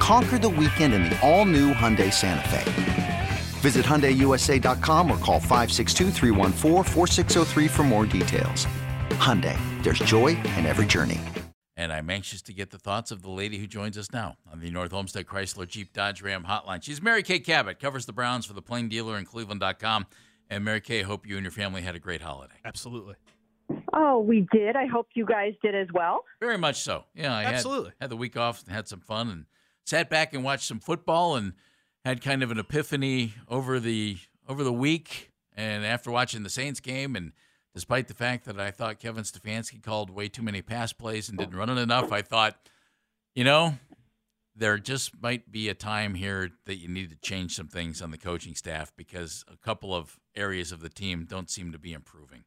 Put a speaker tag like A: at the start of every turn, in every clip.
A: Conquer the weekend in the all new Hyundai Santa Fe. Visit HyundaiUSA.com or call 562 for more details. Hyundai, there's joy in every journey.
B: And I'm anxious to get the thoughts of the lady who joins us now on the North Olmsted Chrysler Jeep Dodge Ram hotline. She's Mary Kay Cabot, covers the Browns for the Plain Dealer in Cleveland.com. And Mary Kay, hope you and your family had a great holiday.
C: Absolutely.
D: Oh, we did. I hope you guys did as well.
B: Very much so. Yeah, I
C: Absolutely.
B: Had, had the week off and had some fun and sat back and watched some football and – had kind of an epiphany over the over the week, and after watching the Saints game, and despite the fact that I thought Kevin Stefanski called way too many pass plays and didn't run it enough, I thought, you know, there just might be a time here that you need to change some things on the coaching staff because a couple of areas of the team don't seem to be improving.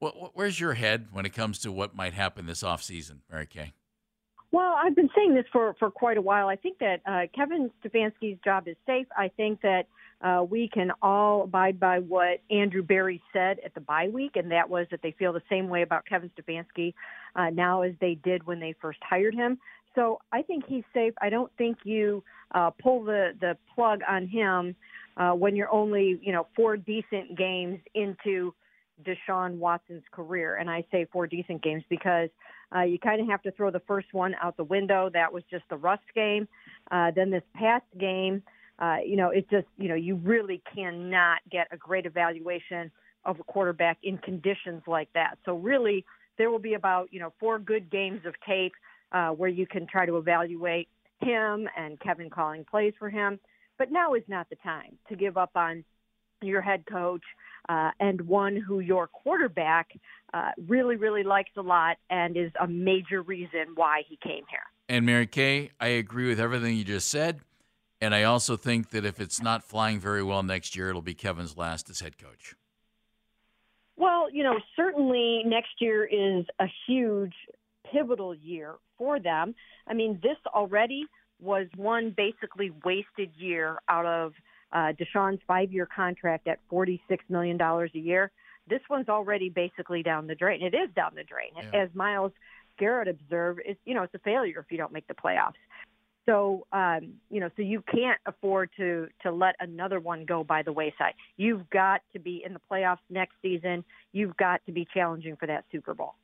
B: Where's your head when it comes to what might happen this offseason, Mary Kay?
D: Well, I've been saying this for, for quite a while. I think that uh, Kevin Stefanski's job is safe. I think that uh, we can all abide by what Andrew Berry said at the bye week, and that was that they feel the same way about Kevin Stefanski uh, now as they did when they first hired him. So I think he's safe. I don't think you uh, pull the, the plug on him uh, when you're only, you know, four decent games into Deshaun Watson's career. And I say four decent games because – uh, you kind of have to throw the first one out the window. That was just the rust game. Uh, then this past game, uh, you know, it just, you know, you really cannot get a great evaluation of a quarterback in conditions like that. So really, there will be about, you know, four good games of tape uh, where you can try to evaluate him and Kevin calling plays for him. But now is not the time to give up on your head coach uh, and one who your quarterback uh, really, really likes a lot and is a major reason why he came here.
B: And Mary Kay, I agree with everything you just said. And I also think that if it's not flying very well next year, it'll be Kevin's last as head coach.
D: Well, you know, certainly next year is a huge, pivotal year for them. I mean, this already was one basically wasted year out of – uh, Deshaun's five-year contract at forty-six million dollars a year. This one's already basically down the drain. It is down the drain, yeah. as Myles Garrett observed. It's you know it's a failure if you don't make the playoffs. So um, you know, so you can't afford to to let another one go by the wayside. You've got to be in the playoffs next season. You've got to be challenging for that Super Bowl.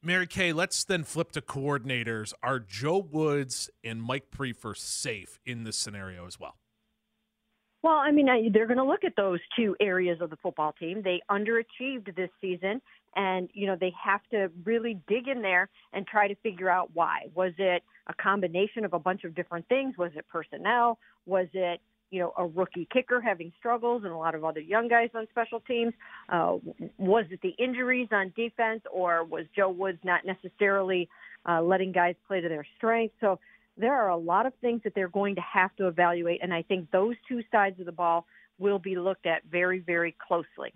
C: Mary Kay, let's then flip to coordinators. Are Joe Woods and Mike Priefer safe in this scenario as well?
D: Well, I mean, they're going to look at those two areas of the football team. They underachieved this season, and you know they have to really dig in there and try to figure out why. Was it a combination of a bunch of different things? Was it personnel? Was it you know a rookie kicker having struggles and a lot of other young guys on special teams? Uh, was it the injuries on defense, or was Joe Woods not necessarily uh, letting guys play to their strengths? So there are a lot of things that they're going to have to evaluate, and I think those two sides of the ball will be looked at very, very closely.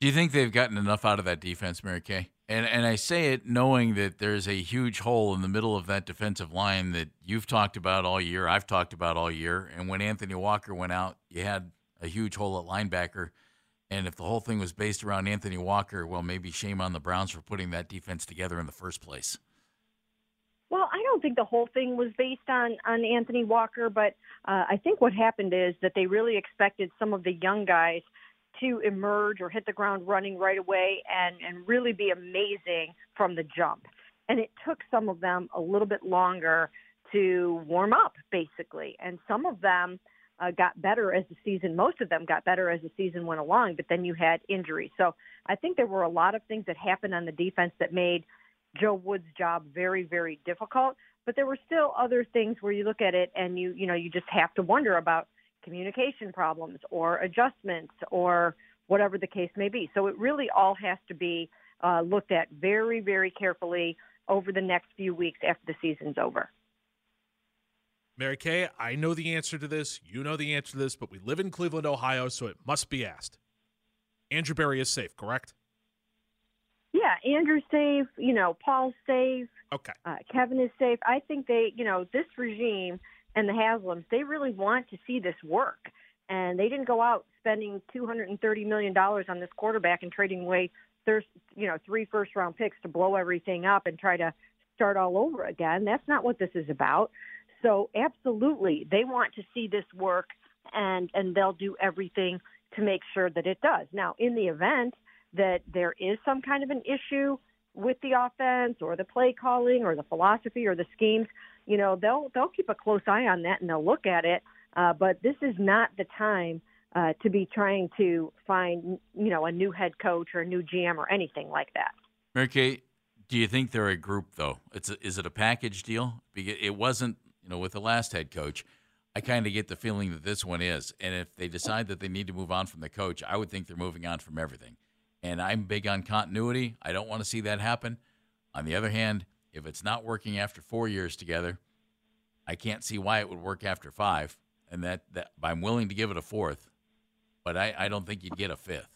B: Do you think they've gotten enough out of that defense, Mary Kay? And and I say it knowing that there's a huge hole in the middle of that defensive line that you've talked about all year, I've talked about all year, and when Anthony Walker went out, you had a huge hole at linebacker. And if the whole thing was based around Anthony Walker, well, maybe shame on the Browns for putting that defense together in the first place.
D: Don't think the whole thing was based on on Anthony Walker, but uh, I think what happened is that they really expected some of the young guys to emerge or hit the ground running right away and and really be amazing from the jump. And it took some of them a little bit longer to warm up, basically. And some of them uh, got better as the season. Most of them got better as the season went along. But then you had injuries. So I think there were a lot of things that happened on the defense that made Joe Wood's job very, very difficult. But there were still other things where you look at it and you, you know, you just have to wonder about communication problems or adjustments or whatever the case may be. So it really all has to be uh, looked at very, very carefully over the next few weeks after the season's over.
C: Mary Kay, I know the answer to this. You know the answer to this, but we live in Cleveland, Ohio, so it must be asked. Andrew Berry is safe, correct?
D: Andrew's safe. You know, Paul's safe.
C: Okay.
D: Uh, Kevin is safe. I think they, you know, this regime and the Haslams, they really want to see this work. And they didn't go out spending $230 million on this quarterback and trading away, there's, you know, three first round picks to blow everything up and try to start all over again. That's not what this is about. So absolutely, they want to see this work, and and they'll do everything to make sure that it does. Now, in the event that there is some kind of an issue with the offense or the play calling or the philosophy or the schemes, you know, they'll they'll keep a close eye on that and they'll look at it. Uh, but this is not the time uh, to be trying to find, you know, a new head coach or a new GM or anything like that.
B: Mary Kay, do you think they're a group though? It's a, is it a package deal? It wasn't you know, with the last head coach. I kind of get the feeling that this one is. And if they decide that they need to move on from the coach, I would think they're moving on from everything. And I'm big on continuity. I don't want to see that happen. On the other hand, if it's not working after four years together, I can't see why it would work after five. And that, that I'm willing to give it a fourth, but I, I don't think you'd get a fifth.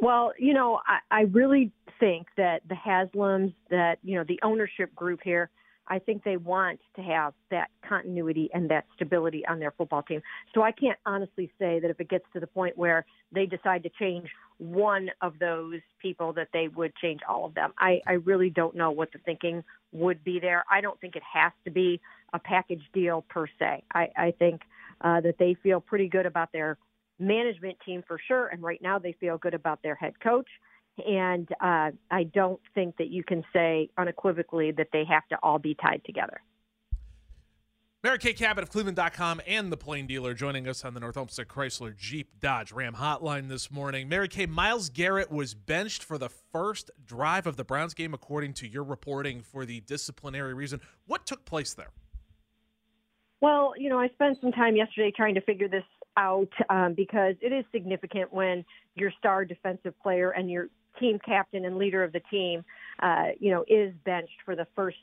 D: Well, you know, I, I really think that the Haslams, that, you know, the ownership group here – I think they want to have that continuity and that stability on their football team. So I can't honestly say that if it gets to the point where they decide to change one of those people that they would change all of them. I, I really don't know what the thinking would be there. I don't think it has to be a package deal per se. I, I think uh, that they feel pretty good about their management team for sure, and right now they feel good about their head coach. And uh, I don't think that you can say unequivocally that they have to all be tied together.
C: Mary Kay Cabot of Cleveland.com and the Plain Dealer joining us on the North Olmsted Chrysler Jeep Dodge Ram hotline this morning. Mary Kay, Myles Garrett was benched for the first drive of the Browns game, according to your reporting, for the disciplinary reason. What took place there?
D: Well, you know, I spent some time yesterday trying to figure this out um, because it is significant when your star defensive player and your team captain and leader of the team, uh, you know, is benched for the first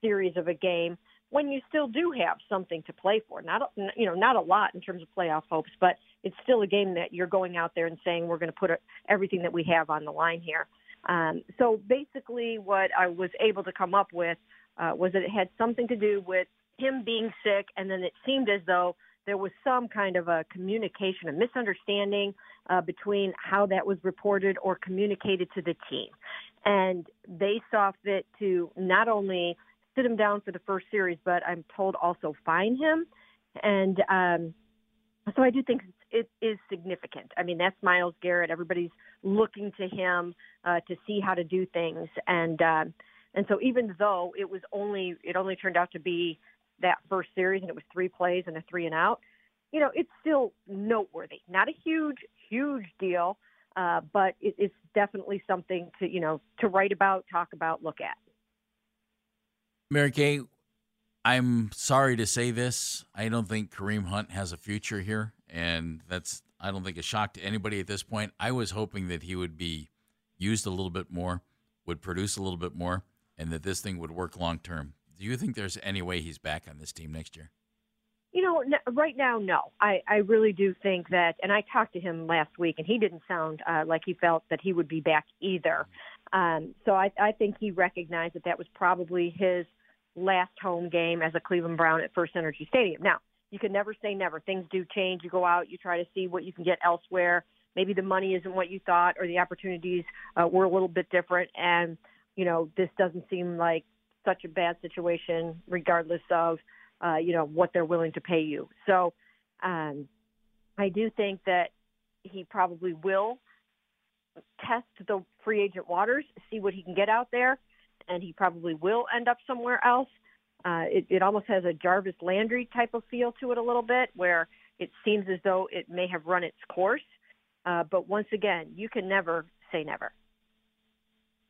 D: series of a game when you still do have something to play for. Not, you know, not a lot in terms of playoff hopes, but it's still a game that you're going out there and saying we're going to put everything that we have on the line here. Um, so basically, what I was able to come up with uh, was that it had something to do with him being sick, and then it seemed as though there was some kind of a communication, a misunderstanding uh, between how that was reported or communicated to the team. And they saw fit to not only sit him down for the first series, but I'm told also fine him. And um, so I do think it is significant. I mean, that's Myles Garrett. Everybody's looking to him uh, to see how to do things, and uh, and so even though it was only it only turned out to be that first series and it was three plays and a three and out, you know, it's still noteworthy. Not a huge, huge deal, uh, but it, it's definitely something to, you know, to write about, talk about, look at.
B: Mary Kay, I'm sorry to say this. I don't think Kareem Hunt has a future here, and that's I don't think a shock to anybody at this point. I was hoping that he would be used a little bit more, would produce a little bit more, and that this thing would work long term. Do you think there's any way he's back on this team next year?
D: You know, right now, no. I, I really do think that, and I talked to him last week, and he didn't sound uh, like he felt that he would be back either. Um, so I, I think he recognized that that was probably his last home game as a Cleveland Brown at First Energy Stadium. Now, you can never say never. Things do change. You go out, you try to see what you can get elsewhere. Maybe the money isn't what you thought, or the opportunities uh, were a little bit different, and you know this doesn't seem like such a bad situation, regardless of uh, you know what they're willing to pay you. So um, I do think that he probably will test the free agent waters, see what he can get out there, and he probably will end up somewhere else. Uh, it, it almost has a Jarvis Landry type of feel to it a little bit, where it seems as though it may have run its course. Uh, but once again, you can never say never.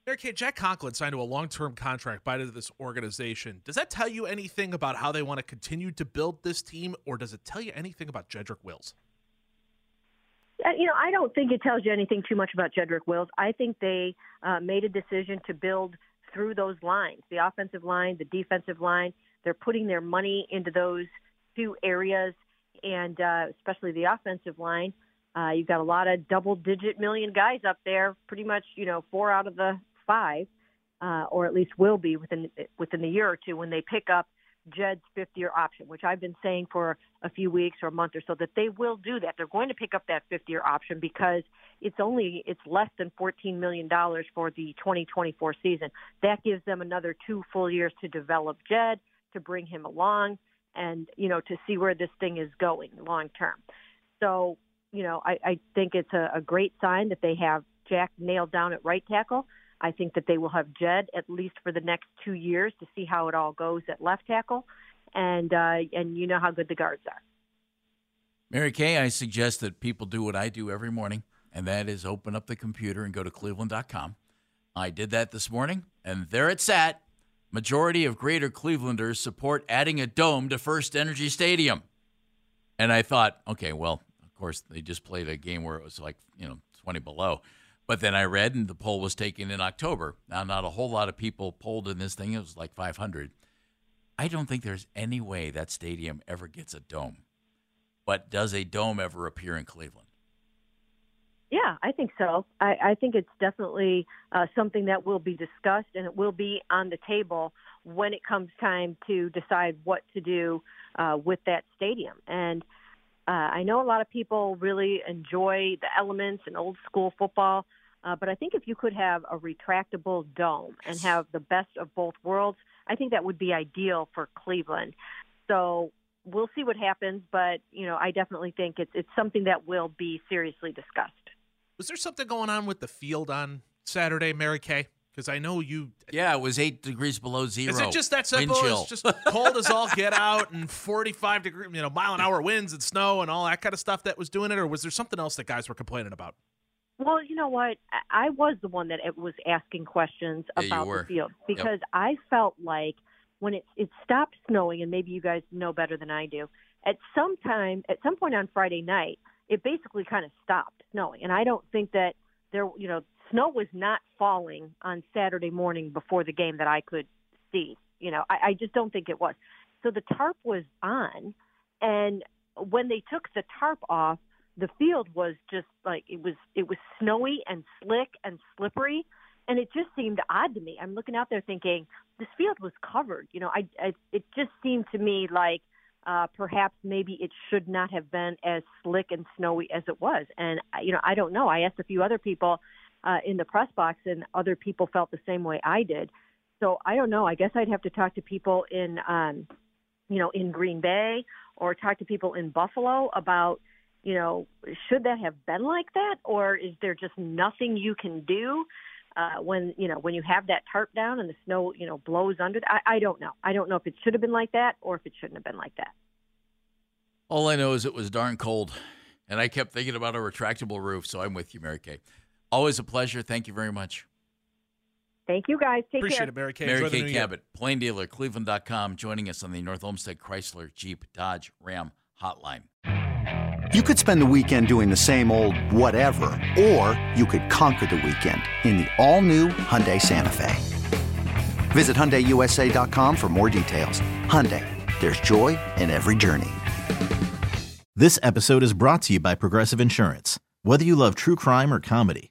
C: Okay, Jack Conklin signed to a long-term contract by this organization. Does that tell you anything about how they want to continue to build this team, or does it tell you anything about Jedrick Wills?
D: Uh, you know, I don't think it tells you anything too much about Jedrick Wills. I think they uh, made a decision to build through those lines, the offensive line, the defensive line. They're putting their money into those two areas, and uh, especially the offensive line. Uh, you've got a lot of double-digit million guys up there. Pretty much, you know, four out of the five, uh, or at least will be within within the year or two when they pick up Jed's fifth year option, which I've been saying for a few weeks or a month or so that they will do that. They're going to pick up that fifth year option because it's only it's less than 14 million dollars for the 2024 season. That gives them another two full years to develop Jed, to bring him along and you know to see where this thing is going long term. So, you know, I, I think it's a, a great sign that they have Jack nailed down at right tackle. I think that they will have Jed at least for the next two years to see how it all goes at left tackle, and uh, and you know how good the guards are.
B: Mary Kay, I suggest that people do what I do every morning, and that is open up the computer and go to cleveland.com. I did that this morning, and there it sat. Majority of Greater Clevelanders support adding a dome to First Energy Stadium. And I thought, okay, well, of course, they just played a game where it was like, you know, 20 below. But then I read, and the poll was taken in October. Now, not a whole lot of people polled in this thing. It was like 500. I don't think there's any way that stadium ever gets a dome. But does a dome ever appear in Cleveland?
D: Yeah, I think so. I, I think it's definitely uh, something that will be discussed and it will be on the table when it comes time to decide what to do uh, with that stadium. And uh, I know a lot of people really enjoy the elements and old school football, uh, but I think if you could have a retractable dome and have the best of both worlds, I think that would be ideal for Cleveland. So we'll see what happens, but you know, I definitely think it's it's something that will be seriously discussed.
C: Was there something going on with the field on Saturday, Mary Kay? Because I know you.
B: Yeah, it was eight degrees below zero.
C: Is it just that simple? It's just cold as all get out and 45 degree, you know, mile an hour winds and snow and all that kind of stuff that was doing it, or was there something else that guys were complaining about?
D: Well, you know what? I was the one that was asking questions
B: Yeah,
D: about the field
B: Yep.
D: because I felt like when it it stopped snowing, and maybe you guys know better than I do. At some time, at some point on Friday night, it basically kind of stopped snowing, and I don't think that there, you know, snow was not falling on Saturday morning before the game that I could see. You know, I, I just don't think it was. So the tarp was on, and when they took the tarp off, the field was just like it was it was snowy and slick and slippery and it just seemed odd to me i'm looking out there thinking this field was covered you know i, I it just seemed to me like uh perhaps maybe it should not have been as slick and snowy as it was and you know i don't know i asked a few other people uh in the press box and other people felt the same way i did so i don't know i guess i'd have to talk to people in um you know in green bay or talk to people in buffalo about you know, should that have been like that, or is there just nothing you can do uh, when you know when you have that tarp down and the snow you know blows under? I, I don't know. I don't know if it should have been like that or if it shouldn't have been like that.
B: All I know is it was darn cold, and I kept thinking about a retractable roof. So I'm with you, Mary Kay. Always a pleasure. Thank you very much.
D: Thank you guys. Take
C: Appreciate
D: care.
C: it, Mary Kay.
B: Mary Kay. Cabot, Plain Dealer, Cleveland.com, joining us on the North Olmsted Chrysler Jeep Dodge Ram hotline.
A: You could spend the weekend doing the same old whatever, or you could conquer the weekend in the all-new Hyundai Santa Fe. Visit HyundaiUSA.com for more details. Hyundai, there's joy in every journey.
E: This episode is brought to you by Progressive Insurance. Whether you love true crime or comedy,